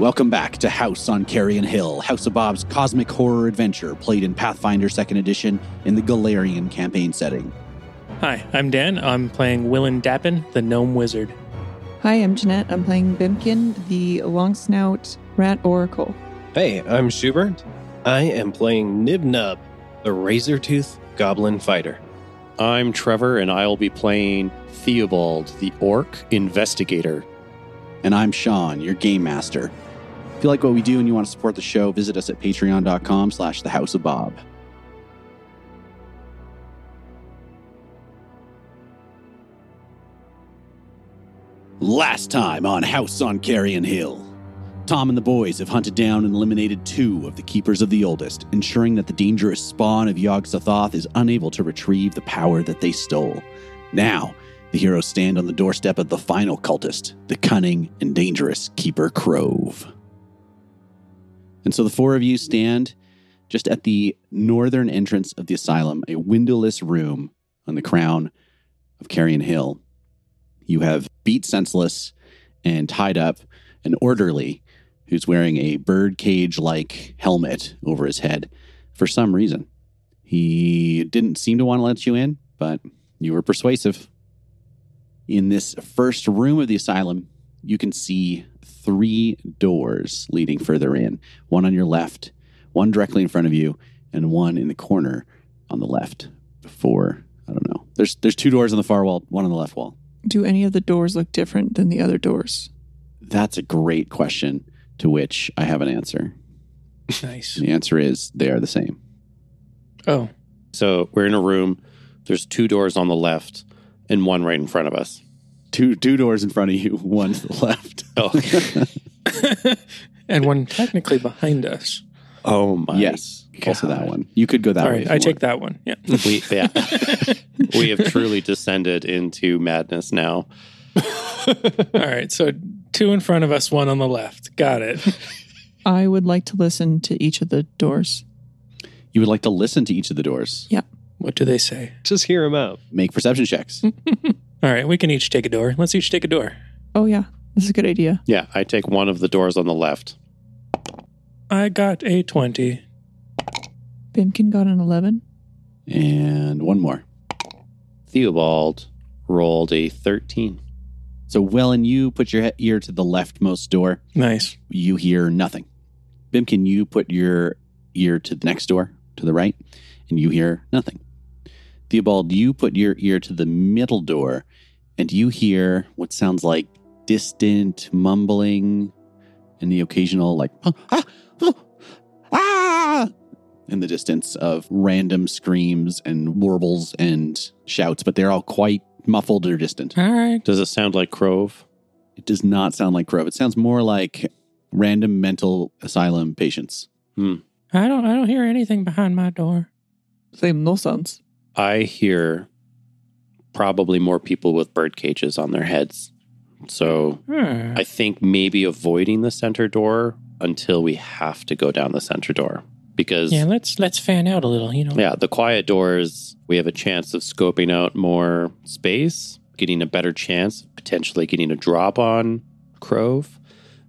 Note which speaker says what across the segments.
Speaker 1: Welcome back to House on Carrion Hill, House of Bob's cosmic horror adventure played in Pathfinder 2nd Edition in the Golarion campaign setting.
Speaker 2: Hi, I'm Dan. I'm playing Willen Dappin, the gnome wizard.
Speaker 3: Hi, I'm Jeanette. I'm playing Bimkin, the long snout rat oracle.
Speaker 4: Hey, I'm Schubert. I am playing Nibnub, the razor tooth goblin fighter.
Speaker 5: I'm Trevor, and I'll be playing Theobald, the orc investigator.
Speaker 1: And I'm Sean, your game master. If you like what we do and you want to support the show, visit us at patreon.com slash the House of Bob. Last time on House on Carrion Hill. Tom and the boys have hunted down and eliminated two of the Keepers of the Oldest, ensuring that the dangerous spawn of Yog Sothoth is unable to retrieve the power that they stole. Now, the heroes stand on the doorstep of the final cultist, the cunning and dangerous Keeper Crove. And so the four of you stand just at the northern entrance of the asylum, a windowless room on the crown of Carrion Hill. You have beat senseless and tied up an orderly who's wearing a birdcage like helmet over his head for some reason. He didn't seem to want to let you in, but you were persuasive. In this first room of the asylum, you can see three doors leading further in one on your left, one directly in front of you, and one in the corner on the left. Before, I don't know. There's there's two doors on the far wall, one on the left wall.
Speaker 3: Do any of the doors look different than the other doors?
Speaker 1: That's a great question to which I have an answer.
Speaker 2: Nice.
Speaker 1: The answer is they are the same.
Speaker 2: Oh,
Speaker 5: So we're in a room. There's two doors on the left and one right in front of us.
Speaker 1: Two two doors in front of you, one to the left.
Speaker 5: Oh,
Speaker 2: and one technically behind us.
Speaker 5: oh my.
Speaker 1: yes, also that one. You could go that
Speaker 2: All
Speaker 1: way.
Speaker 2: right, I
Speaker 1: you
Speaker 2: take
Speaker 1: want.
Speaker 2: that one. Yeah.
Speaker 5: We, yeah. we have truly descended into madness now.
Speaker 2: All right, so two in front of us, one on the left. Got it.
Speaker 3: I would like to listen to each of the doors.
Speaker 1: You would like to listen to each of the doors. Yeah.
Speaker 2: What do they say?
Speaker 4: Just hear them out.
Speaker 1: Make perception checks.
Speaker 2: All right, we can each take a door. Let's each take a door.
Speaker 3: Oh, yeah. This is a good idea.
Speaker 5: Yeah, I take one of the doors on the left.
Speaker 2: I got a 20.
Speaker 3: Bimkin got an 11.
Speaker 1: and one more.
Speaker 5: Theobald rolled a 13.
Speaker 1: So, Willen, you put your he- ear to the leftmost door.
Speaker 2: Nice.
Speaker 1: You hear nothing. Bimkin, you put your ear to the next door to the right, and you hear nothing. Theobald, you put your ear to the middle door, and you hear what sounds like distant mumbling and the occasional, like, ah, ah, ah, ah, in the distance of random screams and warbles and shouts, but they're all quite muffled or distant.
Speaker 2: All right.
Speaker 5: Does it sound like Crove?
Speaker 1: It does not sound like Crove. It sounds more like random mental asylum patients.
Speaker 2: I don't I don't hear anything behind my door.
Speaker 3: Same, no sounds.
Speaker 5: I hear probably more people with bird cages on their heads. So
Speaker 2: Hmm.
Speaker 5: I think maybe avoiding the center door until we have to go down the center door. Because
Speaker 2: Yeah, let's let's fan out a little, you know.
Speaker 5: Yeah, the quiet doors, we have a chance of scoping out more space, getting a better chance, of potentially getting a drop on Crove.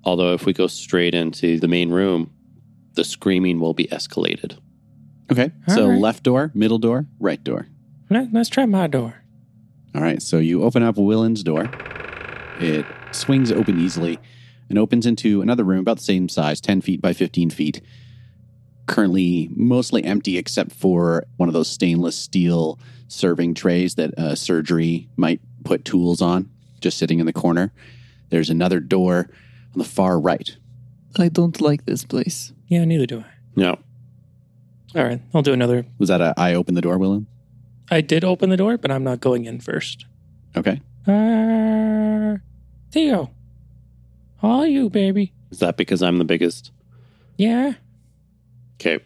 Speaker 5: Although, if we go straight into the main room, the screaming will be escalated.
Speaker 1: Okay.
Speaker 2: All
Speaker 1: so
Speaker 2: right.
Speaker 1: left door, middle door, right door.
Speaker 2: Let, let's try my door.
Speaker 1: All right. So you open up Willen's door. It swings open easily and opens into another room about the same size, 10 feet by 15 feet. Currently mostly empty except for one of those stainless steel serving trays that uh, surgery might put tools on, just sitting in the corner. There's another door on the far right.
Speaker 3: I don't like this place.
Speaker 2: Yeah, neither do I.
Speaker 5: No.
Speaker 2: All right, I'll do another.
Speaker 1: Was that a I open the door, Willen?
Speaker 2: I did open the door, but I'm not going in first.
Speaker 1: Okay.
Speaker 2: Uh, Theo, how are you, baby?
Speaker 5: Is that because I'm the biggest?
Speaker 2: Yeah.
Speaker 5: Okay.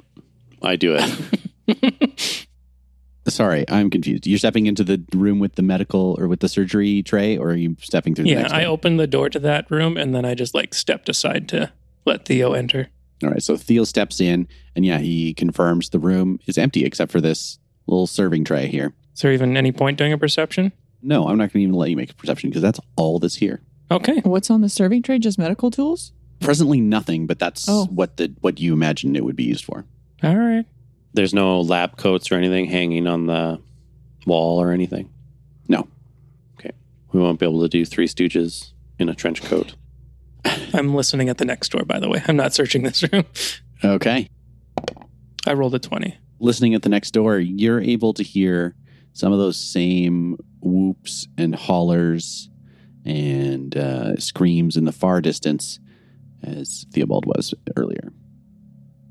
Speaker 5: I do it.
Speaker 1: Sorry, I'm confused. You're stepping into the room with the medical or with the surgery tray, or are you stepping through the
Speaker 2: Yeah,
Speaker 1: next
Speaker 2: I
Speaker 1: one?
Speaker 2: opened the door to that room and then I just like stepped aside to let Theo enter.
Speaker 1: All right, so Theo steps in, and yeah, he confirms the room is empty except for this little serving tray here.
Speaker 2: Is there even any point doing a perception?
Speaker 1: No, I'm not going to even let you make a perception because that's all that's here.
Speaker 2: Okay.
Speaker 3: What's on the serving tray? Just medical tools?
Speaker 1: Presently, nothing, but that's
Speaker 3: Oh.
Speaker 1: what the what you imagine it would be used for.
Speaker 2: All right.
Speaker 5: There's no lab coats or anything hanging on the wall or anything.
Speaker 1: No.
Speaker 5: Okay. We won't be able to do Three Stooges in a trench coat.
Speaker 2: I'm listening at the next door, by the way. I'm not searching this room.
Speaker 1: Okay.
Speaker 2: I rolled a 20.
Speaker 1: Listening at the next door, you're able to hear some of those same whoops and hollers and uh, screams in the far distance as Theobald was earlier.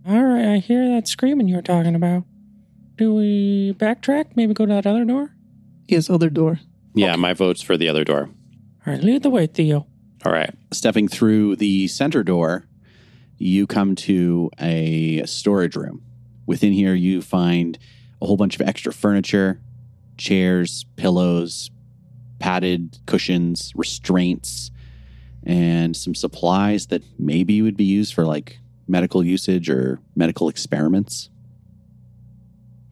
Speaker 2: All right. I hear that screaming you were talking about. Do we backtrack? Maybe go to that other door?
Speaker 3: Yes, other door.
Speaker 5: Yeah, my vote's for the other door.
Speaker 2: All right. Lead the way, Theo.
Speaker 5: All right.
Speaker 1: Stepping through the center door, you come to a storage room. Within here, you find a whole bunch of extra furniture, chairs, pillows, padded cushions, restraints, and some supplies that maybe would be used for like medical usage or medical experiments.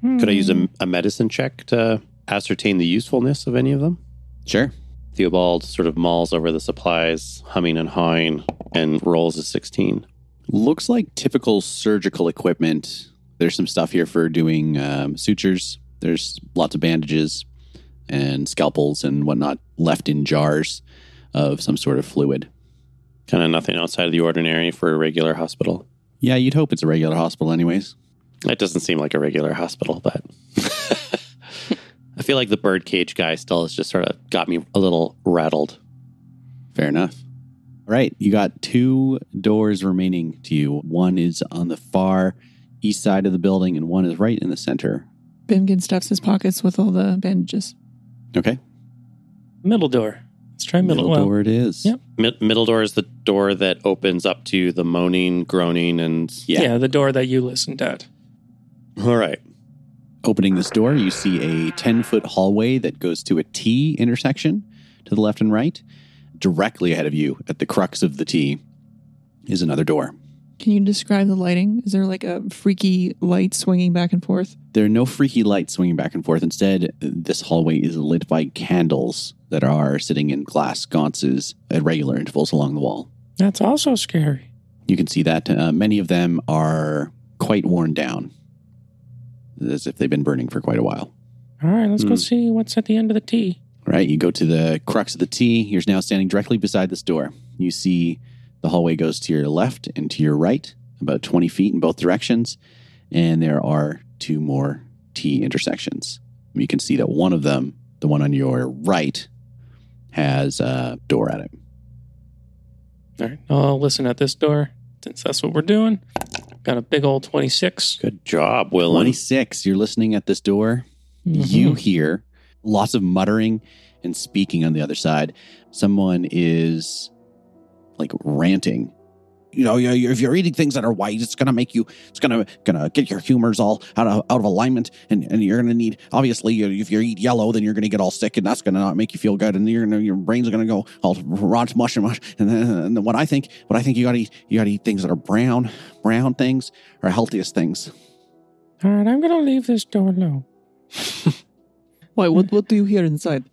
Speaker 5: Could I use
Speaker 2: Hmm.
Speaker 5: a, a medicine check to ascertain the usefulness of any of them?
Speaker 1: Sure.
Speaker 5: Theobald sort of mauls over the supplies, humming and hawing, and rolls a 16.
Speaker 1: Looks like typical surgical equipment. There's some stuff here for doing um, sutures. There's lots of bandages and scalpels and whatnot left in jars of some sort of fluid.
Speaker 5: Kind of nothing outside of the ordinary for a regular hospital.
Speaker 1: Yeah, you'd hope it's a regular hospital, anyways.
Speaker 5: It doesn't seem like a regular hospital, but I feel like the birdcage guy still has just sort of got me a little rattled.
Speaker 1: Fair enough. All right, you got two doors remaining to you. One is on the far east side of the building, and one is right in the center.
Speaker 3: Bimkin stuffs his pockets with all the bandages.
Speaker 1: Okay,
Speaker 2: Middle door. Let's try middle.
Speaker 1: middle
Speaker 2: well,
Speaker 1: door it is.
Speaker 2: Yep.
Speaker 5: Mid- middle door is the door that opens up to the moaning, groaning, and
Speaker 1: Yeah.
Speaker 2: yeah, the door that you listened at.
Speaker 5: all right.
Speaker 1: Opening this door, you see a 10 foot hallway that goes to a T intersection to the left and right. Directly ahead of you, at the crux of the T, is another door.
Speaker 3: Can you describe the lighting? Is there like a freaky light swinging back and forth?
Speaker 1: There are no freaky lights swinging back and forth. Instead, this hallway is lit by candles that are sitting in glass sconces at regular intervals along the wall.
Speaker 2: That's also scary.
Speaker 1: You can see that uh, many of them are quite worn down, as if they've been burning for quite a while.
Speaker 2: All right, let's
Speaker 5: Hmm.
Speaker 2: go see what's at the end of the T.
Speaker 1: All right, you go to the crux of the T. You're now standing directly beside this door. You see the hallway goes to your left and to your right, about 20 feet in both directions. And there are two more T intersections. You can see that one of them, the one on your right, has a door at it.
Speaker 2: All right, I'll listen at this door since that's what we're doing. Got a big old 26.
Speaker 5: Good job, Willen.
Speaker 1: 26, you're listening at this door. Mm-hmm. You hear lots of muttering and speaking on the other side. Someone is like ranting. You know, you- if you're eating things that are white, it's gonna make you. It's gonna gonna get your humors all out of out of alignment, and, and you're gonna need. Obviously, you- if you eat yellow, then you're gonna get all sick, and that's gonna not make you feel good, and you're gonna your brain's gonna go all rot mush and mush. And then, and then what I think, what I think you gotta eat, you gotta eat things that are brown. Brown things are healthiest things.
Speaker 2: All right, I'm going to leave this door alone.
Speaker 3: Why? What? What do you hear inside?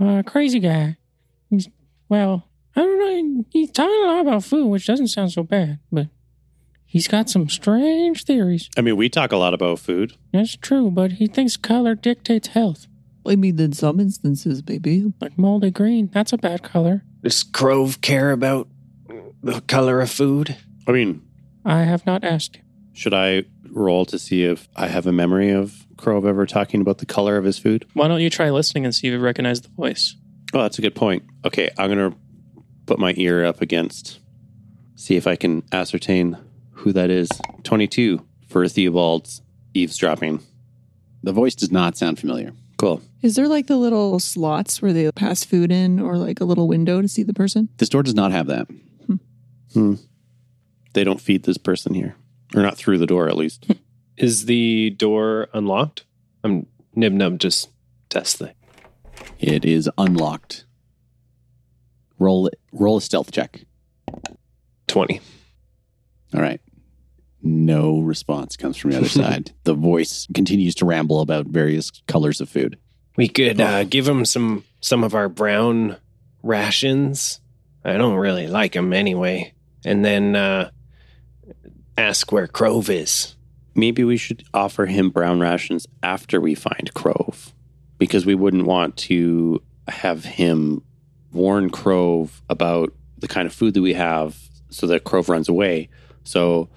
Speaker 2: Uh, crazy guy. He's, well, I don't know. He's talking a lot about food, which doesn't sound so bad, but he's got some strange theories.
Speaker 5: I mean, we talk a lot about food.
Speaker 2: That's true, but he thinks color dictates health.
Speaker 3: I mean, in some instances, maybe.
Speaker 2: Like moldy green, that's a bad color.
Speaker 4: Does Crove care about the color of food?
Speaker 5: I mean,
Speaker 2: I have not asked him.
Speaker 5: should I roll to see if I have a memory of Crove ever talking about the color of his food?
Speaker 2: Why don't you try listening and see if you recognize the voice?
Speaker 5: Oh, that's a good point. Okay, I'm going to put my ear up against, see if I can ascertain who that is. 22 for Theobald's eavesdropping.
Speaker 1: The voice does not sound familiar.
Speaker 5: Cool.
Speaker 3: Is there like the little slots where they pass food in, or like a little window to see the person?
Speaker 1: This door does not have that.
Speaker 5: hmm They don't feed this person here, or not through the door at least.
Speaker 4: Is the door unlocked? I'm Nib Nub just test the
Speaker 1: It is unlocked. Roll roll a stealth check.
Speaker 4: 20.
Speaker 1: All right. No response comes from the other side. The voice continues to ramble about various colors of food.
Speaker 4: We could uh, give him some some of our brown rations. I don't really like them anyway. and then uh, ask where Crove is.
Speaker 5: Maybe we should offer him brown rations after we find Crove, because we wouldn't want to have him warn Crove about the kind of food that we have so that Crove runs away. So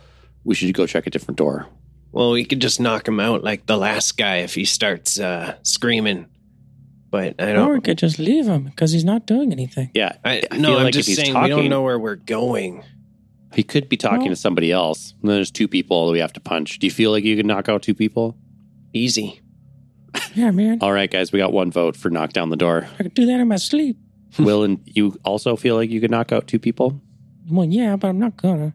Speaker 5: we should go check a different door.
Speaker 4: Well, we could just knock him out like the last guy if he starts uh, screaming. But I don't know.
Speaker 2: Or we could just leave him because he's not doing anything.
Speaker 5: Yeah,
Speaker 4: I,
Speaker 5: I
Speaker 4: no,
Speaker 5: feel
Speaker 4: I'm
Speaker 5: like
Speaker 4: just
Speaker 5: if he's
Speaker 4: saying we don't know where we're going.
Speaker 5: he could be talking
Speaker 2: Well-
Speaker 5: to somebody else. And then there's two people that we have to punch. Do you feel like you could knock out two people?
Speaker 4: Easy.
Speaker 2: Yeah, man.
Speaker 5: All right, guys, we got one vote for knock down the door.
Speaker 2: I could do that in my sleep.
Speaker 5: Will and you also feel like you could knock out two people?
Speaker 2: Well, yeah, but I'm not gonna.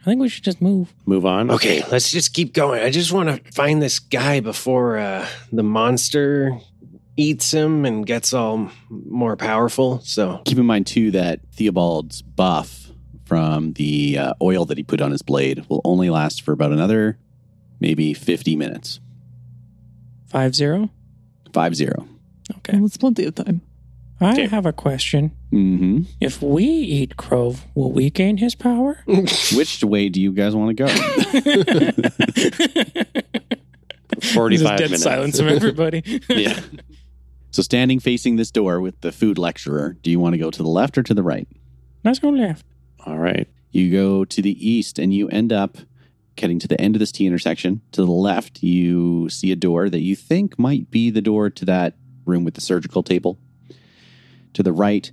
Speaker 2: I think we should just move.
Speaker 5: Move on.
Speaker 4: Okay, let's just keep going. I just want to find this guy before uh, the monster eats him and gets all more powerful. So
Speaker 1: Keep in mind, too, that Theobald's buff from the uh, oil that he put on his blade will only last for about another maybe 50 minutes.
Speaker 2: Five zero.
Speaker 1: Five zero.
Speaker 2: Okay.
Speaker 3: Well, it's plenty of time.
Speaker 2: I
Speaker 5: Okay.
Speaker 2: have a question.
Speaker 1: Mm-hmm.
Speaker 2: If we eat Crove, will we gain his power?
Speaker 1: Which way do you guys want to go?
Speaker 5: 45
Speaker 2: dead
Speaker 5: minutes.
Speaker 2: silence of everybody.
Speaker 5: yeah.
Speaker 1: so, standing facing this door with the food lecturer, do you want to go to the left or to the right?
Speaker 2: Let's go left.
Speaker 5: All right.
Speaker 1: You go to the east and you end up getting to the end of this T intersection. To the left, you see a door that you think might be the door to that room with the surgical table. To the right,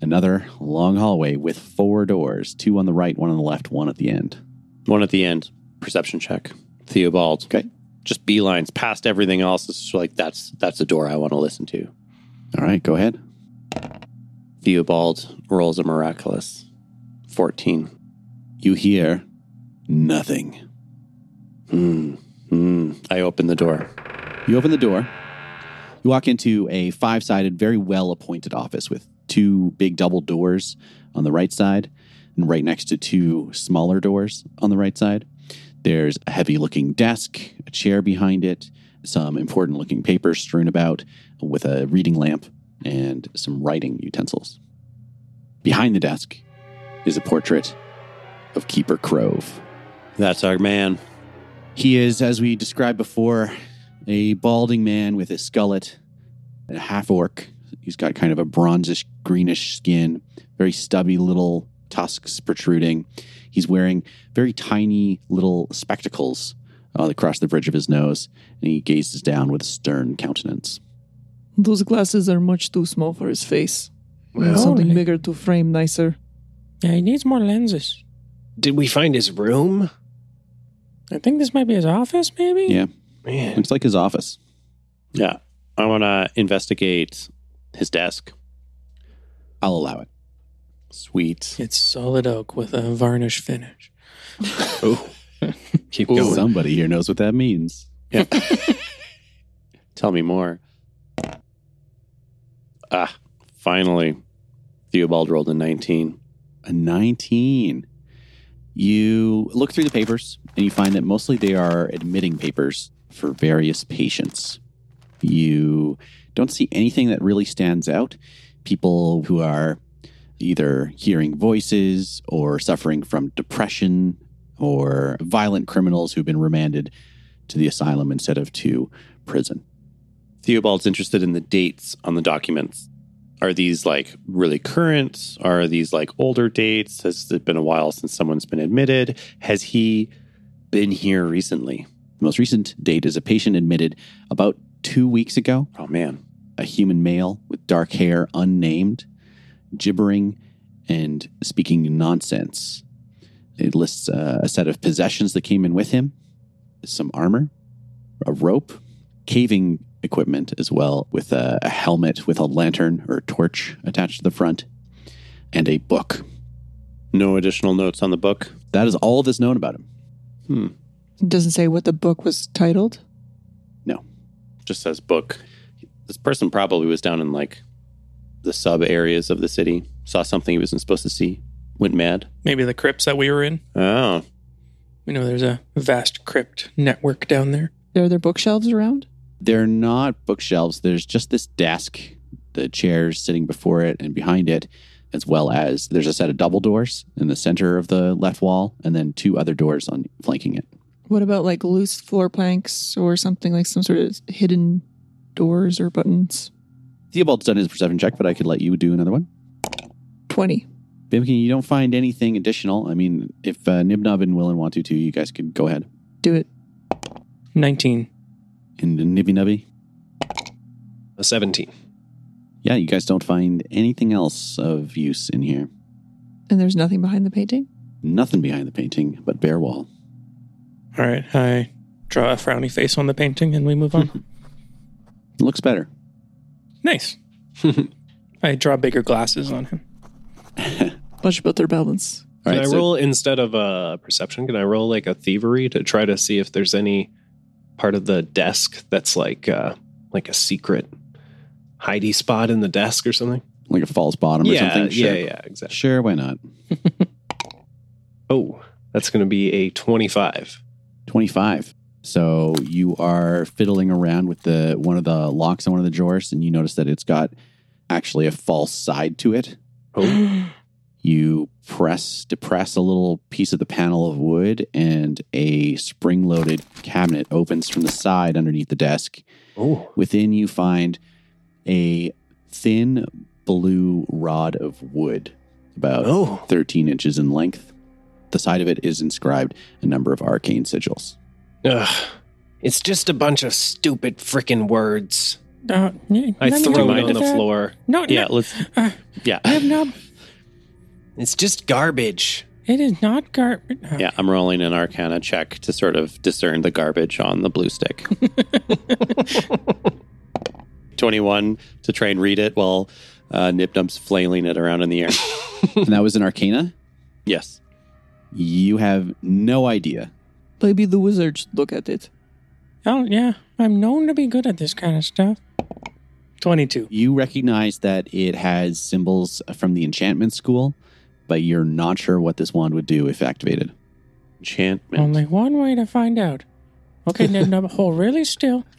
Speaker 1: another long hallway with four doors two on the right, one on the left, one at the end.
Speaker 5: One at the end. Perception check. Theobald.
Speaker 1: Okay.
Speaker 5: Just beelines past everything else. It's just like that's that's the door I want to listen to.
Speaker 1: All right, go ahead.
Speaker 5: Theobald rolls a miraculous 14.
Speaker 1: You hear nothing.
Speaker 5: Hmm. Hmm. I open the door.
Speaker 1: You open the door. You walk into a five sided, very well appointed office with two big double doors on the right side and right next to two smaller doors on the right side. There's a heavy looking desk, a chair behind it, some important looking papers strewn about with a reading lamp and some writing utensils. Behind the desk is a portrait of Keeper Crove.
Speaker 5: That's our man.
Speaker 1: He is, as we described before, a balding man with a skullet, a half orc. He's got kind of a bronzish greenish skin, very stubby little tusks protruding. He's wearing very tiny little spectacles uh, across the bridge of his nose, and he gazes down with a stern countenance.
Speaker 3: Those glasses are much too small for his face. We need
Speaker 2: Well,
Speaker 3: something
Speaker 2: Holy.
Speaker 3: bigger to frame nicer.
Speaker 2: Yeah, he needs more lenses.
Speaker 4: did we find his room?
Speaker 2: I think this might be his office, maybe?
Speaker 1: Yeah.
Speaker 4: Man,
Speaker 1: Looks like his office.
Speaker 5: Yeah. I want to investigate his desk.
Speaker 1: I'll allow it.
Speaker 5: Sweet.
Speaker 2: It's solid oak with a varnish finish.
Speaker 4: oh, keep
Speaker 5: Ooh.
Speaker 4: going.
Speaker 1: Somebody here knows what that means.
Speaker 5: Yeah. Tell me more. Ah, finally. Theobald rolled a 19.
Speaker 1: A 19. You look through the papers and you find that mostly they are admitting papers for various patients. You don't see anything that really stands out. People who are either hearing voices or suffering from depression or violent criminals who've been remanded to the asylum instead of to prison.
Speaker 5: Theobald's interested in the dates on the documents. Are these like really current? Are these like older dates? Has it been a while since someone's been admitted? Has he been here recently?
Speaker 1: The most recent date is a patient admitted about two weeks ago.
Speaker 5: Oh man.
Speaker 1: a human male with dark hair, unnamed, gibbering and speaking nonsense. It lists uh, a set of possessions that came in with him, some armor, a rope, caving equipment as well, with a, a helmet with a lantern or a torch attached to the front, and a book.
Speaker 5: No additional notes on the book.
Speaker 1: That is all that's known about him.
Speaker 5: Hmm.
Speaker 3: It doesn't say what the book was titled.
Speaker 5: No, just says book. This person probably was down in like the sub areas of the city, saw something he wasn't supposed to see, went mad.
Speaker 2: Maybe the crypts that we were in.
Speaker 5: Oh,
Speaker 2: We know there's a vast crypt network down there.
Speaker 3: Are there bookshelves around?
Speaker 1: They're not bookshelves. There's just this desk, the chairs sitting before it, and behind it, as well as there's a set of double doors in the center of the left wall, and then two other doors on flanking it.
Speaker 3: What about like loose floor planks or something like some sort of hidden doors or buttons?
Speaker 1: Theobald's done his perception check, but I could let you do another one.
Speaker 3: 20.
Speaker 1: Bimkin, you don't find anything additional. I mean, if uh, Nibnub and Willen want to too, you guys could go ahead.
Speaker 3: Do it.
Speaker 2: 19.
Speaker 1: And Nibby Nubby,
Speaker 4: A 17.
Speaker 1: yeah, you guys don't find anything else of use in here.
Speaker 3: And there's nothing behind the painting?
Speaker 1: Nothing behind the painting but bare wall.
Speaker 2: All right. I draw a frowny face on the painting and we move on.
Speaker 1: Looks better.
Speaker 2: nice. I draw bigger glasses on him.
Speaker 3: Much better balance.
Speaker 1: All
Speaker 4: Can
Speaker 1: right,
Speaker 4: I
Speaker 1: so-
Speaker 4: roll instead of a perception? Can I roll like a thievery to try to see if there's any part of the desk that's like uh like a secret hidey spot in the desk or something?
Speaker 1: like a false bottom or
Speaker 4: yeah,
Speaker 1: something. Sure.
Speaker 4: yeah, yeah, exactly.
Speaker 1: Sure, why not?
Speaker 4: Oh, that's going to be a twenty-five.
Speaker 1: 25. So you are fiddling around with the one of the locks on one of the drawers, and you notice that it's got actually a false side to it.
Speaker 4: Oh,
Speaker 1: You press, depress a little piece of the panel of wood, and a spring loaded cabinet opens from the side underneath the desk.
Speaker 4: oh,
Speaker 1: Within, you find a thin blue rod of wood, about
Speaker 4: oh.
Speaker 1: 13 inches in length. The side of it is inscribed a number of arcane sigils.
Speaker 4: Ugh. It's just a bunch of stupid freaking words.
Speaker 2: Uh, yeah,
Speaker 4: I
Speaker 2: let me
Speaker 4: throw it on the
Speaker 2: that.
Speaker 4: floor.
Speaker 2: No,
Speaker 5: Yeah,
Speaker 2: no.
Speaker 5: let's.
Speaker 2: Uh,
Speaker 5: Yeah.
Speaker 2: Nib Nub,
Speaker 4: It's just garbage.
Speaker 2: it is not garbage.
Speaker 5: Yeah, I'm rolling an arcana check to sort of discern the garbage on the blue stick. 21 to try and read it while uh, Nib Nub's flailing it around in the air.
Speaker 1: and that was an arcana?
Speaker 5: Yes.
Speaker 1: You have no idea.
Speaker 3: Maybe the wizards look at it.
Speaker 2: Oh, yeah. I'm known to be good at this kind of stuff. 22.
Speaker 1: You recognize that it has symbols from the enchantment school, but you're not sure what this wand would do if activated.
Speaker 5: Enchantment.
Speaker 2: Only one way to find out. Okay, Nib Nub, hold really still.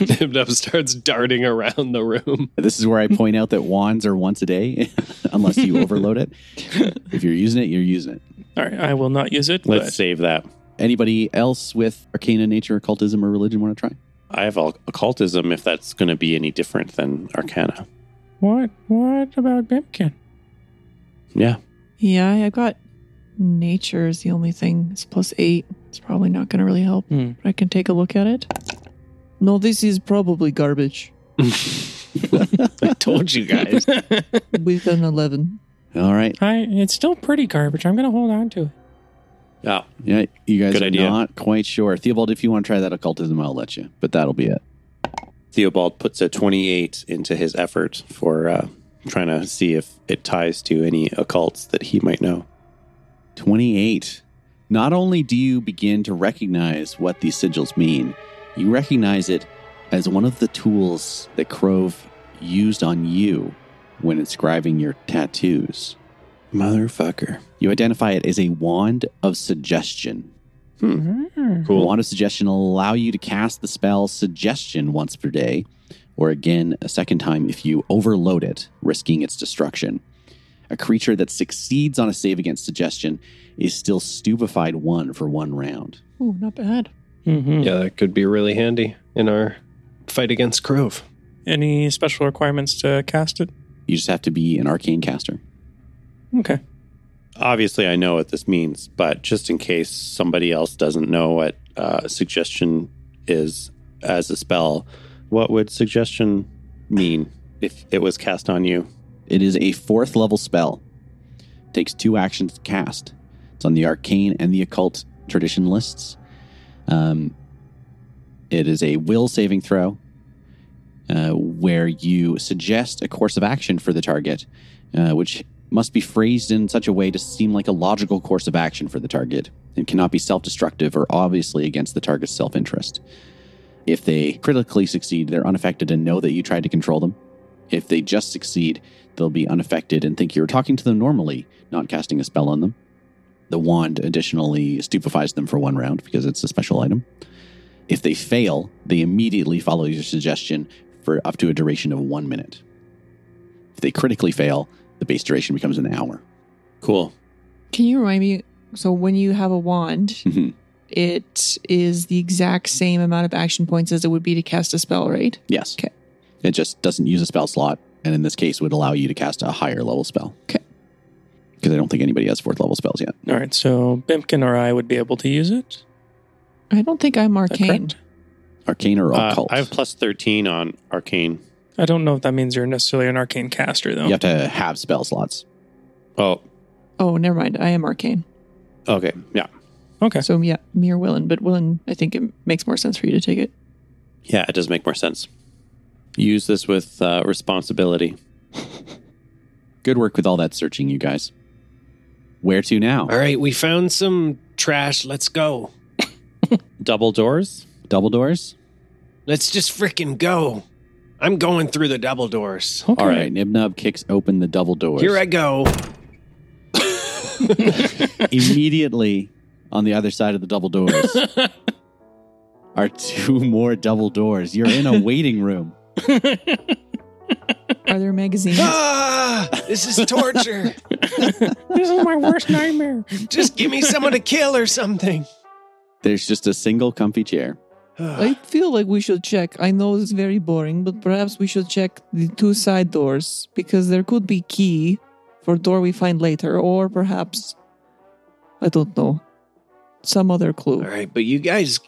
Speaker 4: Nib Nub starts darting around the room.
Speaker 1: This is where I point out that wands are once a day, unless you overload it. If you're using it, you're using it.
Speaker 2: All right, I will not use it.
Speaker 5: Let's
Speaker 2: but
Speaker 5: save that.
Speaker 1: Anybody else with arcana, nature, occultism, or religion want to try?
Speaker 5: I have occultism if that's going to be any different than arcana.
Speaker 2: what? What about Bimkin?
Speaker 5: Yeah.
Speaker 3: Yeah, I got nature is the only thing. It's plus eight. It's probably not going to really help. But I can take a look at it. No, this is probably garbage.
Speaker 4: I told you guys.
Speaker 3: With an 11.
Speaker 1: All right.
Speaker 2: I. It's still pretty garbage. I'm gonna hold on to it.
Speaker 5: Yeah.
Speaker 1: Yeah, you guys
Speaker 5: Good
Speaker 1: are
Speaker 5: idea.
Speaker 1: not quite sure. Theobald, if you want to try that occultism, I'll let you. But that'll be it.
Speaker 5: Theobald puts a 28 into his effort for uh, trying to see if it ties to any occults that he might know.
Speaker 1: 28. Not only do you begin to recognize what these sigils mean, you recognize it as one of the tools that Crove used on you when inscribing your tattoos.
Speaker 5: Motherfucker.
Speaker 1: You identify it as a wand of suggestion.
Speaker 2: Hmm.
Speaker 1: The
Speaker 4: Cool.
Speaker 1: wand of suggestion will allow you to cast the spell suggestion once per day, or again a second time if you overload it, risking its destruction. A creature that succeeds on a save against suggestion is still stupefied one for one round.
Speaker 3: Ooh, not bad.
Speaker 2: Mm-hmm.
Speaker 4: Yeah, that could be really handy in our fight against Crove.
Speaker 2: Any special requirements to cast it?
Speaker 1: You just have to be an arcane caster.
Speaker 2: Okay.
Speaker 5: Obviously, I know what this means, but just in case somebody else doesn't know what uh, suggestion is as a spell, what would suggestion mean if it was cast on you?
Speaker 1: It is a fourth level spell. takes two actions to cast. It's on the arcane and the occult tradition lists. Um, it is a will saving throw uh, where you suggest a course of action for the target, uh, which must be phrased in such a way to seem like a logical course of action for the target and cannot be self destructive or obviously against the target's self interest. If they critically succeed, they're unaffected and know that you tried to control them. If they just succeed, they'll be unaffected and think you're talking to them normally, not casting a spell on them. The wand additionally stupefies them for one round because it's a special item. If they fail, they immediately follow your suggestion for up to a duration of one minute. If they critically fail, the base duration becomes an hour.
Speaker 5: Cool.
Speaker 3: Can you remind me? So when you have a wand,
Speaker 1: Mhm.
Speaker 3: it is the exact same amount of action points as it would be to cast a spell, right?
Speaker 1: Yes.
Speaker 3: Okay.
Speaker 1: It just doesn't use a spell slot, and in this case, would allow you to cast a higher level spell.
Speaker 3: Okay.
Speaker 1: Because I don't think anybody has fourth level spells yet.
Speaker 2: All right, so Bimkin or I would be able to use it.
Speaker 3: I don't think I'm
Speaker 2: Is that
Speaker 3: arcane.
Speaker 2: correct?
Speaker 1: Arcane or
Speaker 5: Uh,
Speaker 1: occult?
Speaker 5: I have plus 13 on arcane.
Speaker 2: I don't know if that means you're necessarily an arcane caster, though.
Speaker 1: you have to have spell slots.
Speaker 5: Oh,
Speaker 3: Oh, never mind. I am arcane.
Speaker 5: okay. Yeah.
Speaker 2: Okay.
Speaker 3: So yeah, me or Willen, but Willen, I think it makes more sense for you to take it.
Speaker 5: Yeah, it does make more sense. Use this with uh, responsibility.
Speaker 1: Good work with all that searching, you guys. Where to now?
Speaker 4: All right, we found some trash. Let's go.
Speaker 5: Double doors?
Speaker 1: Double doors?
Speaker 4: Let's just frickin' go. I'm going through the double doors.
Speaker 2: Okay.
Speaker 1: All right. Nibnub kicks open the double doors.
Speaker 4: Here I go.
Speaker 1: Immediately on the other side of the double doors are two more double doors. You're in a waiting room.
Speaker 3: Are there magazines?
Speaker 4: Ah, this is torture.
Speaker 2: this is my worst nightmare.
Speaker 4: just give me someone to kill or something.
Speaker 1: There's just a single comfy chair.
Speaker 3: I feel like we should check. I know it's very boring, but perhaps we should check the two side doors because there could be key for door we find later, or perhaps I don't know some other clue.
Speaker 4: All right, but you guys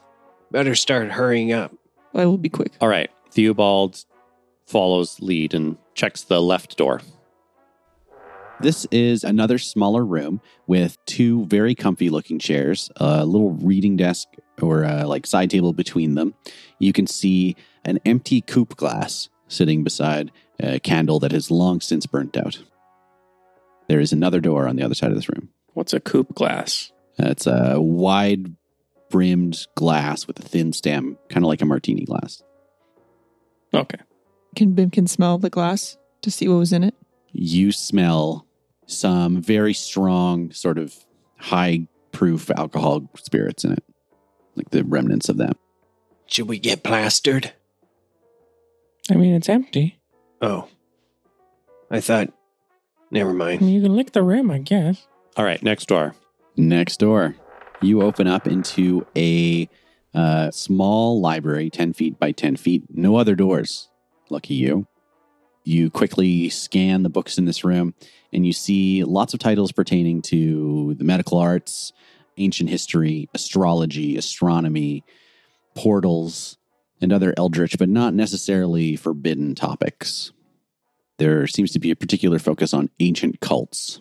Speaker 4: better start hurrying up.
Speaker 3: I will be quick.
Speaker 5: All right. Theobald follows lead and checks the left door.
Speaker 1: This is another smaller room with two very comfy looking chairs, a little reading desk or uh like side table between them. You can see an empty coupe glass sitting beside a candle that has long since burnt out. There is another door on the other side of this room.
Speaker 2: What's a coupe glass?
Speaker 1: Uh, It's a wide brimmed glass with a thin stem, kind of like a martini glass.
Speaker 2: Okay.
Speaker 3: Can Bimkin smell the glass to see what was in it?
Speaker 1: You smell some very strong, sort of high proof alcohol spirits in it, like the remnants of them.
Speaker 4: Should we get plastered?
Speaker 2: I mean, it's empty.
Speaker 4: Oh. I thought. Never
Speaker 2: I
Speaker 4: mind.
Speaker 2: mean, you can lick the rim, I guess.
Speaker 5: All right. Next door.
Speaker 1: Next door, you open up into a uh, small library, 10 feet by 10 feet. No other doors. Lucky you. You quickly scan the books in this room and you see lots of titles pertaining to the medical arts, ancient history, astrology, astronomy, portals, and other eldritch, but not necessarily forbidden topics. There seems to be a particular focus on ancient cults.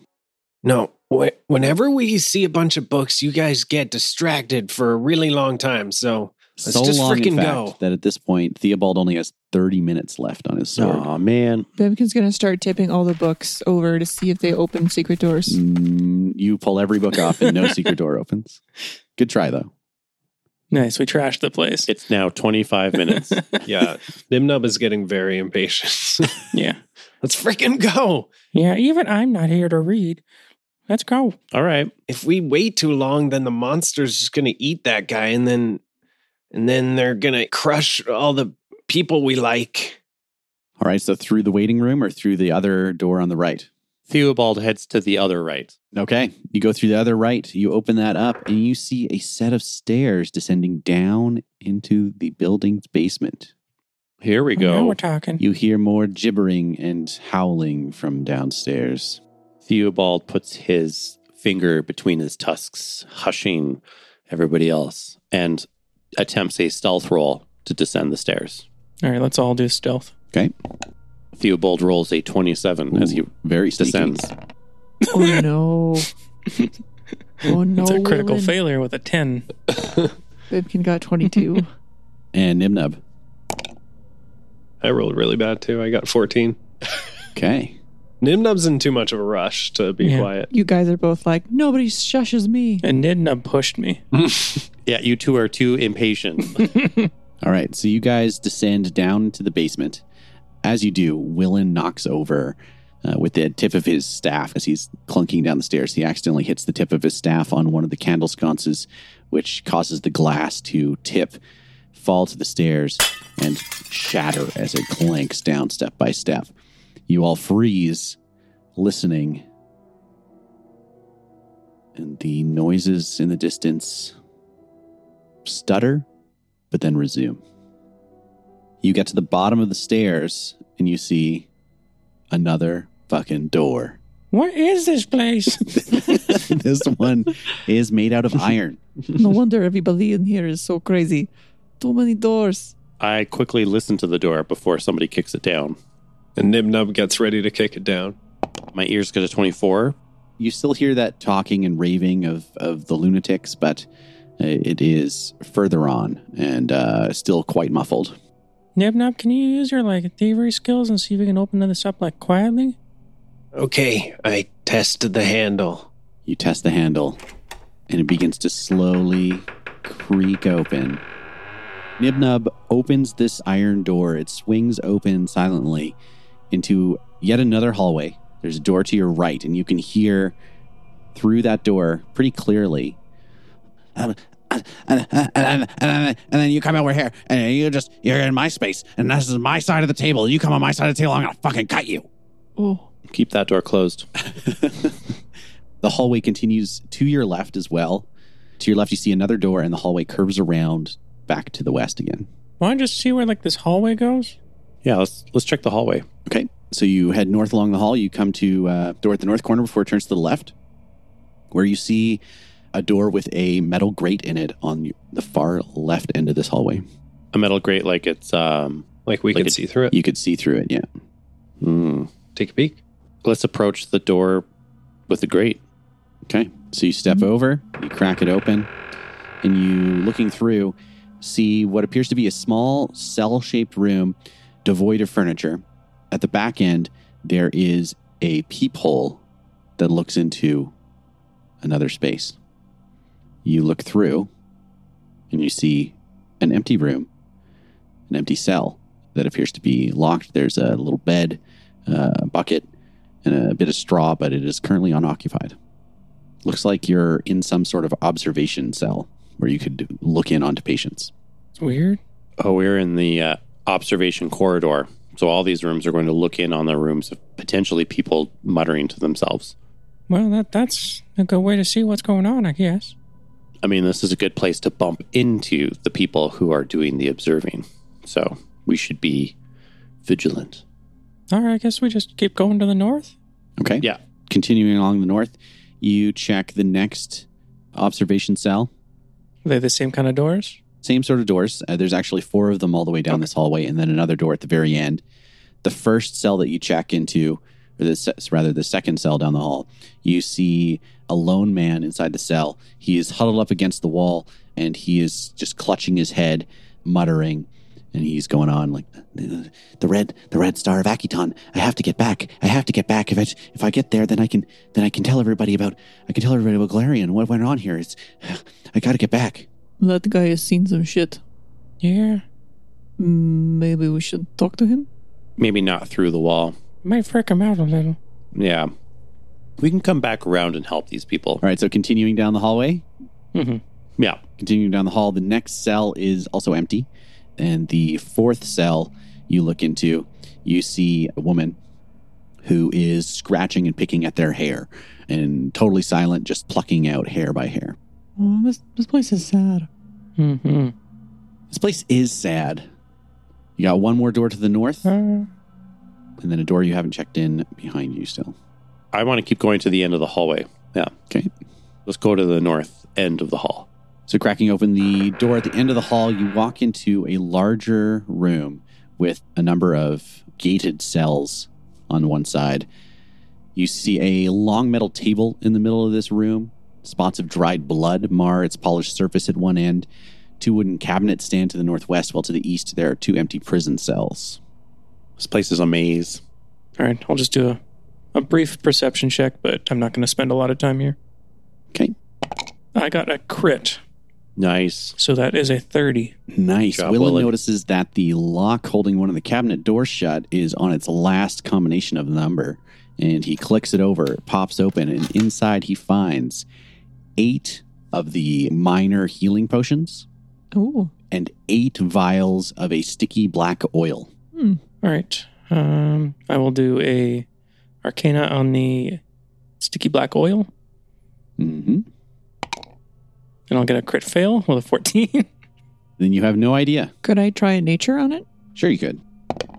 Speaker 4: No, whenever we see a bunch of books, you guys get distracted for a really long time. So Let's
Speaker 1: so
Speaker 4: just
Speaker 1: long, in fact,
Speaker 4: go.
Speaker 1: that at this point, Theobald only has 30 minutes left on his sword.
Speaker 5: Oh, man.
Speaker 3: Bimkin's gonna start tipping all the books over to see if they open secret doors.
Speaker 1: Mm, you pull every book off and no secret door opens. Good try, though.
Speaker 2: Nice. We trashed the place.
Speaker 5: It's now 25 minutes.
Speaker 4: yeah, Nimnub is getting very impatient.
Speaker 2: yeah.
Speaker 4: Let's freaking go.
Speaker 2: Yeah. Even I'm not here to read. Let's go.
Speaker 5: All right.
Speaker 4: If we wait too long, then the monster's just gonna eat that guy, and then and then they're gonna crush all the people we like.
Speaker 1: All right, so through the waiting room or through the other door on the right?
Speaker 5: Theobald heads to the other right.
Speaker 1: Okay, you go through the other right, you open that up, and you see a set of stairs descending down into the building's basement.
Speaker 5: Here we
Speaker 2: Now
Speaker 5: go.
Speaker 2: we're talking.
Speaker 1: You hear more gibbering and howling from downstairs.
Speaker 5: Theobald puts his finger between his tusks, hushing everybody else, and attempts a stealth roll to descend the stairs.
Speaker 2: All right. Let's all do stealth.
Speaker 1: Okay,
Speaker 5: Theobald rolls a 27 as he
Speaker 1: Ooh, very sneaky.
Speaker 5: descends.
Speaker 3: Oh no! oh no!
Speaker 2: it's a critical
Speaker 3: Willen.
Speaker 2: failure with a 10.
Speaker 3: Bimkin got twenty-two.
Speaker 1: And Nimnub.
Speaker 4: I rolled really bad too. I got 14.
Speaker 1: Okay,
Speaker 4: Nimnub's in too much of a rush to be
Speaker 2: Yeah.
Speaker 4: quiet.
Speaker 3: you guys are both like nobody shushes me.
Speaker 2: And Nibnub pushed me.
Speaker 5: Yeah, you two are too impatient.
Speaker 1: All right, so you guys descend down to the basement. As you do, Willen knocks over uh, with the tip of his staff as he's clunking down the stairs. He accidentally hits the tip of his staff on one of the candle sconces, which causes the glass to tip, fall to the stairs, and shatter as it clanks down step by step. You all freeze, listening. And the noises in the distance stutter, but then resume. You get to the bottom of the stairs and you see another fucking door.
Speaker 2: What is this place?
Speaker 1: this one is made out of iron.
Speaker 3: No wonder everybody in here is so crazy. Too many doors.
Speaker 5: I quickly listen to the door before somebody kicks it down.
Speaker 4: And Nib Nub gets ready to kick it down.
Speaker 5: My ears get a 24.
Speaker 1: You still hear that talking and raving of, of the lunatics, but uh, it is further on and uh, still quite muffled.
Speaker 2: Nib Nub, can you use your like thievery skills and see if we can open this up like quietly?
Speaker 4: Okay, I tested the handle.
Speaker 1: You test the handle, and it begins to slowly creak open. Nibnub opens this iron door. It swings open silently into yet another hallway. There's a door to your right, and you can hear through that door pretty clearly. And, and, and, and, and, and then you come over here, and you just, you're in my space, and this is my side of the table. You come on my side of the table, I'm going to fucking cut you.
Speaker 3: Oh,
Speaker 5: Keep that door closed.
Speaker 1: the hallway continues to your left as well. To your left, you see another door, and the hallway curves around back to the west again.
Speaker 2: Want to just see where like this hallway goes?
Speaker 5: Yeah, let's let's check the hallway.
Speaker 1: Okay, so you head north along the hall. You come to uh, door at the north corner before it turns to the left, where you see a door with a metal grate in it on the far left end of this hallway.
Speaker 5: A metal grate like it's um
Speaker 4: Like we
Speaker 5: Like
Speaker 4: can
Speaker 5: it-
Speaker 4: see through it.
Speaker 1: You could see through it. Yeah.
Speaker 5: hmm.
Speaker 4: Take a peek.
Speaker 5: let's approach the door with the grate.
Speaker 1: Okay. So you step over, you crack it open, and you, looking through, see what appears to be a small cell shaped room devoid of furniture. At the back end, there is a peephole that looks into another space. You look through, and you see an empty room, an empty cell that appears to be locked. There's a little bed, uh, a bucket, and a bit of straw, but it is currently unoccupied. Looks like you're in some sort of observation cell where you could look in onto patients.
Speaker 2: It's weird.
Speaker 5: Oh, we're in the uh, observation corridor. So all these rooms are going to look in on the rooms of potentially people muttering to themselves.
Speaker 2: Well, that that's a good way to see what's going on, I guess.
Speaker 5: I mean, this is a good place to bump into the people who are doing the observing. So we should be vigilant.
Speaker 2: All right, I guess we just keep going to the north.
Speaker 1: Okay.
Speaker 5: Yeah.
Speaker 1: Continuing along the north, you check the next observation cell.
Speaker 2: Are they the same kind of doors?
Speaker 1: Same sort of doors. Uh, there's actually four of them all the way down this hallway, and then another door at the very end. The first cell that you check into, or rather the second cell down the hall, you see a lone man inside the cell. He is huddled up against the wall, and he is just clutching his head, muttering, and he's going on like the red, the red star of Akiton. I have to get back. I have to get back. If I if I get there, then I can then I can tell everybody about I can tell everybody about Golarion. What went on here? It's I got to get back.
Speaker 3: That guy has seen some shit.
Speaker 2: Yeah,
Speaker 3: Mm, Maybe we should talk to him.
Speaker 5: Maybe not through the wall.
Speaker 2: might freak him out a little.
Speaker 5: Yeah. We can come back around and help these people.
Speaker 1: All right, so continuing down the hallway,
Speaker 2: Mm-hmm.
Speaker 5: Yeah.
Speaker 1: continuing down the hall, the next cell is also empty. And the fourth cell you look into, you see a woman who is scratching and picking at their hair and totally silent, just plucking out hair by hair.
Speaker 3: Oh, this, this place is sad.
Speaker 2: Mm-hmm.
Speaker 1: This place is sad. You got one more door to the north,
Speaker 2: Uh,
Speaker 1: and then a door you haven't checked in behind you still.
Speaker 5: I want to keep going to the end of the hallway. Yeah.
Speaker 1: Okay.
Speaker 5: Let's go to the north end of the hall.
Speaker 1: So, cracking open the door at the end of the hall, you walk into a larger room with a number of gated cells on one side. You see a long metal table in the middle of this room. Spots of dried blood mar its polished surface at one end. Two wooden cabinets stand to the northwest, while to the east there are two empty prison cells.
Speaker 5: This place is a maze.
Speaker 2: all right, I'll just do a, a brief perception check, but I'm not going to spend a lot of time here.
Speaker 1: Okay.
Speaker 2: I got a crit,
Speaker 5: Nice.
Speaker 2: so that is a 30.
Speaker 1: Nice.
Speaker 5: Job,
Speaker 1: Willen
Speaker 5: Willen.
Speaker 1: notices that the lock holding one of the cabinet doors shut is on its last combination of the number, and he clicks it over. It pops open, and inside he finds eight of the minor healing potions
Speaker 3: Oh,
Speaker 1: and eight vials of a sticky black oil.
Speaker 2: All right, Um, I will do a Arcana on the sticky black oil,
Speaker 1: hmm
Speaker 2: and I'll get a crit fail with a 14.
Speaker 1: Then you have no idea.
Speaker 3: Could I try a nature on it?
Speaker 1: Sure, you could.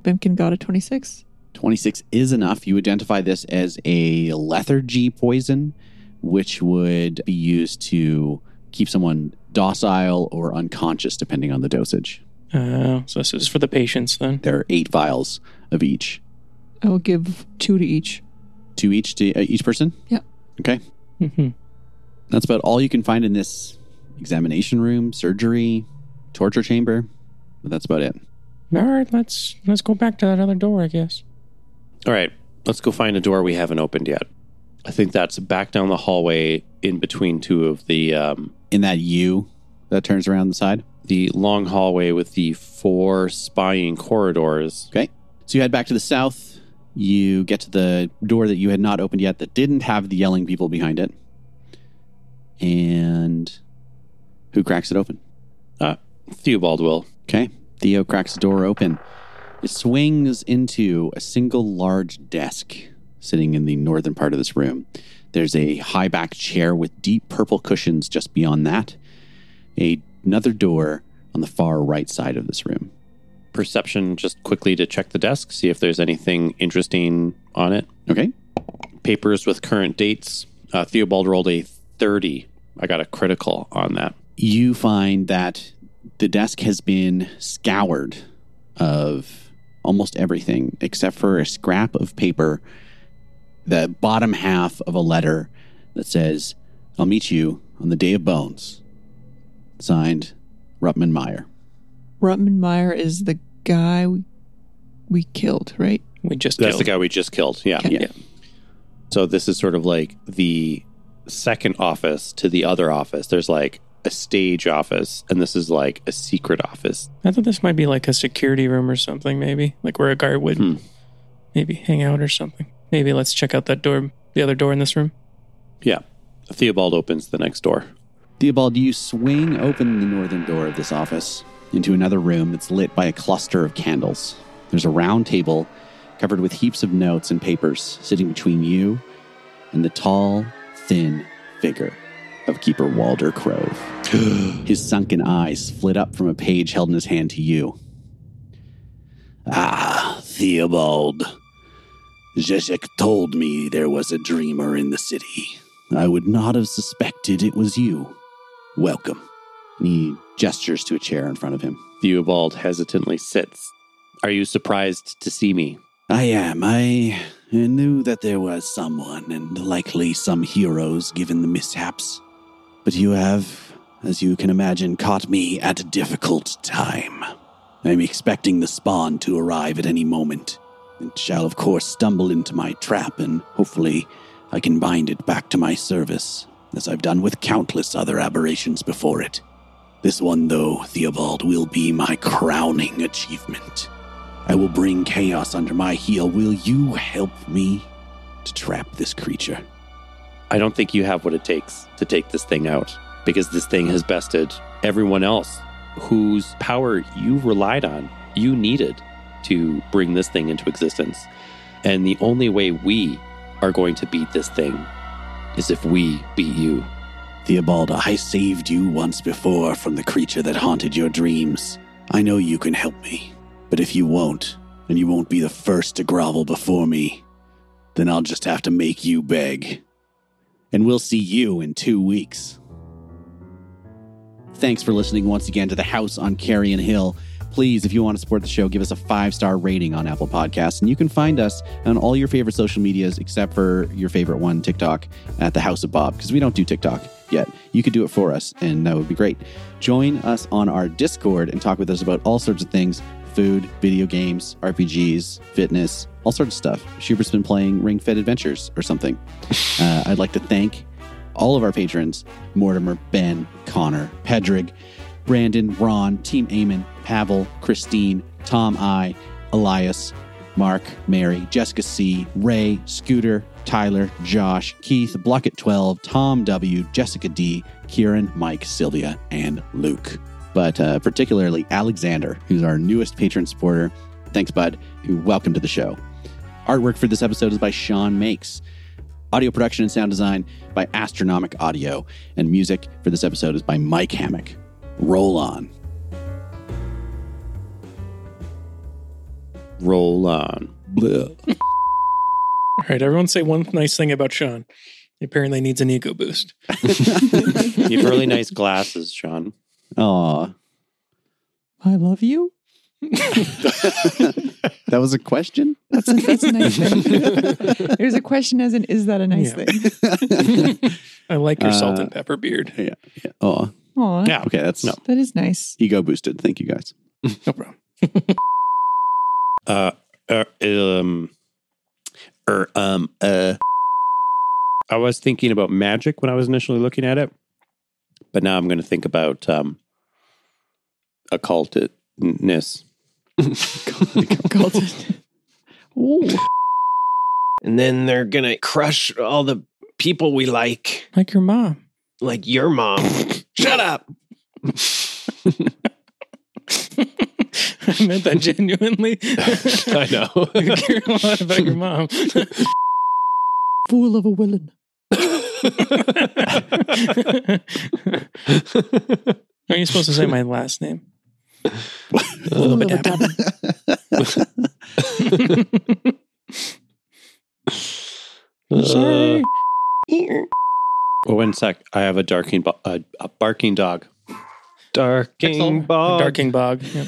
Speaker 3: Bimkin got a 26.
Speaker 1: 26 is enough. You identify this as a lethargy poison, which would be used to keep someone docile or unconscious, depending on the dosage.
Speaker 2: Uh, so this is for the patients then.
Speaker 1: There are eight vials of each.
Speaker 3: I will give two to each.
Speaker 1: Two each to uh, each person?
Speaker 3: Yeah.
Speaker 1: Okay.
Speaker 2: hmm
Speaker 1: That's about all you can find in this examination room, surgery, torture chamber. But that's about it.
Speaker 2: All right, let's let's go back to that other door, I guess.
Speaker 5: All right, let's go find a door we haven't opened yet. I think that's back down the hallway in between two of the um,
Speaker 1: In that U that turns around the side.
Speaker 5: the long hallway with the four spying corridors.
Speaker 1: Okay. So you head back to the south. You get to the door that you had not opened yet that didn't have the yelling people behind it. And who cracks it open?
Speaker 5: Theobald will.
Speaker 1: Okay. Theo cracks the door open. It swings into a single large desk sitting in the northern part of this room. There's a high back chair with deep purple cushions just beyond that. A, another door on the far right side of this room.
Speaker 5: Perception just quickly to check the desk, see if there's anything interesting on it.
Speaker 1: Okay.
Speaker 5: Papers with current dates. Uh, Theobald rolled a 30. I got a critical on that.
Speaker 1: you find that the desk has been scoured of almost everything except for a scrap of paper, the bottom half of a letter that says, I'll meet you on the day of bones. Signed, Rutman Meyer.
Speaker 3: Rutman Meyer is the guy we, we killed, right?
Speaker 2: We just
Speaker 5: That's
Speaker 2: killed.
Speaker 5: the guy we just killed. Yeah.
Speaker 3: Okay.
Speaker 5: Yeah. So this is sort of like the second office to the other office. There's like a stage office, and this is like a secret office.
Speaker 2: I thought this might be like a security room or something, maybe like where a guard would
Speaker 5: Hmm.
Speaker 2: maybe hang out or something. Maybe let's check out that door, the other door in this room.
Speaker 5: Yeah. Theobald opens the next door.
Speaker 1: Theobald, you swing open the northern door of this office into another room that's lit by a cluster of candles. There's a round table covered with heaps of notes and papers sitting between you and the tall, thin figure of Keeper Walder Crove. his sunken eyes flit up from a page held in his hand to you. Ah, Theobald. Zizek told me there was a dreamer in the city. I would not have suspected it was you. Welcome. He gestures to a chair in front of him.
Speaker 5: Theobald hesitantly sits. Are you surprised to see me?
Speaker 1: I am. I knew that there was someone, and likely some heroes given the mishaps. But you have, as you can imagine, caught me at a difficult time. I'm expecting the spawn to arrive at any moment. It shall, of course, stumble into my trap, and hopefully I can bind it back to my service, as I've done with countless other aberrations before it. This one, though, Theobald, will be my crowning achievement. I will bring chaos under my heel. Will you help me to trap this creature?
Speaker 5: I don't think you have what it takes to take this thing out because this thing has bested everyone else whose power you relied on, you needed to bring this thing into existence. And the only way we are going to beat this thing is if we beat you.
Speaker 1: Theobald, I saved you once before from the creature that haunted your dreams. I know you can help me. But if you won't, and you won't be the first to grovel before me, then I'll just have to make you beg. And we'll see you in two weeks. Thanks for listening once again to the House on Carrion Hill. Please, if you want to support the show, give us a five star rating on Apple Podcasts. And you can find us on all your favorite social medias except for your favorite one, TikTok, at the House of Bob, because we don't do TikTok yet. You could do it for us, and that would be great. Join us on our Discord and talk with us about all sorts of things food, video games, RPGs, fitness, all sorts of stuff. Schubert's been playing Ring Fit Adventures or something. Uh, I'd like to thank all of our patrons Mortimer, Ben, Connor, Pedrig, Brandon, Ron, Team Eamon, Pavel, Christine, Tom I, Elias, Mark, Mary, Jessica C, Ray, Scooter, Tyler, Josh, Keith, Blocket 12, Tom W, Jessica D, Kieran, Mike, Sylvia, and Luke. But uh, particularly Alexander, who's our newest patron supporter. Thanks, bud. Welcome to the show. Artwork for this episode is by Sean Makes. Audio production and sound design by Astronomic Audio. And music for this episode is by Mike Hammock. Roll on.
Speaker 5: Roll on.
Speaker 1: Bleh.
Speaker 2: All right, everyone say one nice thing about Sean. He apparently needs an ego boost.
Speaker 5: You have really nice glasses, Sean.
Speaker 1: Aw.
Speaker 3: I love you.
Speaker 1: that was a question?
Speaker 3: That's a, that's a nice thing. There's a question as in, is that a nice
Speaker 2: Yeah.
Speaker 3: thing?
Speaker 2: I like your salt
Speaker 1: Uh,
Speaker 2: and pepper beard.
Speaker 1: yeah. yeah. Aw.
Speaker 3: Aw,
Speaker 5: Yeah.
Speaker 1: Okay, that's
Speaker 5: No.
Speaker 3: that is nice.
Speaker 1: ego boosted. Thank you guys.
Speaker 2: No problem.
Speaker 5: Uh, uh um, er, um, uh. I was thinking about magic when I was initially looking at it, but now I'm going to think about um, occultedness.
Speaker 3: Called. Ooh.
Speaker 4: And then they're gonna crush all the people we like,
Speaker 2: Like your mom.
Speaker 4: like your mom. Shut up.
Speaker 2: I meant that genuinely.
Speaker 4: I know.
Speaker 2: you care a lot about your mom.
Speaker 3: Fool of a villain.
Speaker 2: Are you supposed to say my last name?
Speaker 3: Fool of a devil.
Speaker 2: Uh, Sorry.
Speaker 5: Oh, one sec. I have a darking, bo- a, a barking dog.
Speaker 4: Darking bog.
Speaker 2: Darking Bog. Yep.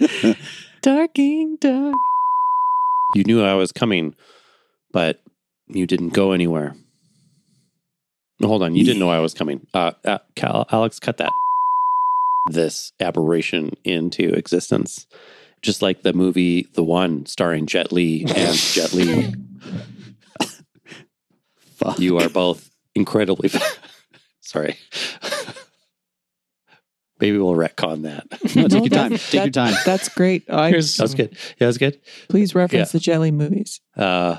Speaker 3: Darking dog.
Speaker 5: You knew I was coming, but you didn't go anywhere. Hold on. You didn't know I was coming. Uh, uh, Cal, Alex, cut that. This aberration into existence. Just like the movie The One, starring Jet Li and Jet Li.
Speaker 1: Fuck.
Speaker 5: You are both incredibly. Sorry. Maybe we'll retcon that.
Speaker 1: No, take
Speaker 3: No,
Speaker 1: your time.
Speaker 3: that's-
Speaker 1: Take your time.
Speaker 3: That's great. I,
Speaker 2: Here's
Speaker 5: That was good. Yeah, that was good.
Speaker 3: please reference
Speaker 5: Yeah.
Speaker 3: the Jet Li movies.
Speaker 5: Uh,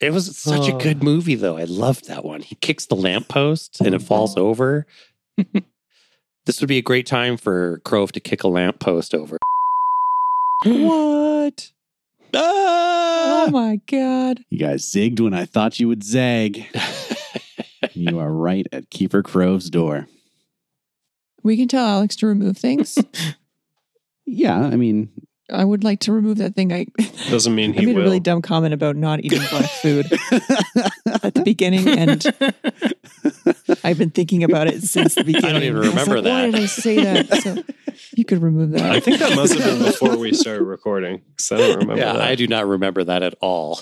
Speaker 5: it was such a
Speaker 4: Oh.
Speaker 5: good movie, though. I loved that one. He kicks the lamppost and it falls over. this would be a great time for Crove to kick a lamppost over.
Speaker 3: What?
Speaker 5: Ah!
Speaker 3: Oh my god.
Speaker 1: You guys zigged when I thought you would zag. you are right at Keeper Crove's door.
Speaker 3: We can tell Alex to remove things.
Speaker 1: Yeah, I mean,
Speaker 3: I would like to remove that thing. I,
Speaker 4: Doesn't mean
Speaker 3: I
Speaker 4: he
Speaker 3: made
Speaker 4: will.
Speaker 3: a really dumb comment about not eating black food at the beginning, and I've been thinking about it since the beginning. I don't even
Speaker 5: remember
Speaker 3: like, Why did I say that? So you could remove that.
Speaker 4: I think that must have been before we started recording. Because I don't remember
Speaker 5: yeah,
Speaker 4: that.
Speaker 5: I do not remember that at all.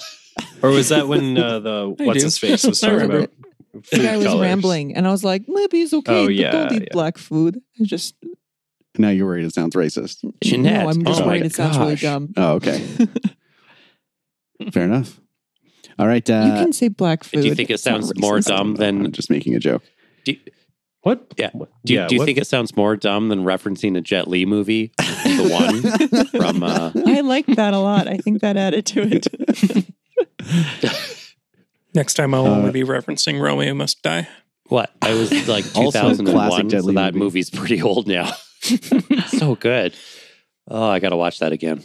Speaker 4: Or was that when uh, the
Speaker 2: I
Speaker 4: what's
Speaker 2: do.
Speaker 4: his face was talking about
Speaker 3: the
Speaker 4: food
Speaker 3: guy was
Speaker 4: colors?
Speaker 3: rambling, and I was like, maybe it's okay,
Speaker 4: Oh,
Speaker 3: but
Speaker 4: yeah,
Speaker 3: don't eat
Speaker 4: yeah.
Speaker 3: black food. I just
Speaker 1: now you're worried it sounds racist.
Speaker 5: Jeanette,
Speaker 3: No, I'm just
Speaker 5: oh
Speaker 3: worried it sounds really dumb.
Speaker 1: Oh, okay. Fair enough. All right. Uh,
Speaker 3: you can say black food.
Speaker 5: Do you think it sounds more
Speaker 3: racist.
Speaker 5: dumb
Speaker 1: I'm
Speaker 5: than?
Speaker 1: just making a joke.
Speaker 5: Do,
Speaker 4: What?
Speaker 5: Yeah. Do, you-
Speaker 4: yeah,
Speaker 5: do you
Speaker 4: what-
Speaker 5: think it sounds more dumb than referencing a Jet Li movie, the one from? Uh,
Speaker 3: I like that a lot. I think that added to it.
Speaker 2: Next time I'll
Speaker 1: Uh,
Speaker 2: only be referencing Romeo Must Die.
Speaker 5: What? I was like
Speaker 1: Also a
Speaker 5: 2001, so that
Speaker 1: movie.
Speaker 5: movie's pretty old now. so good. Oh, I got to watch that again.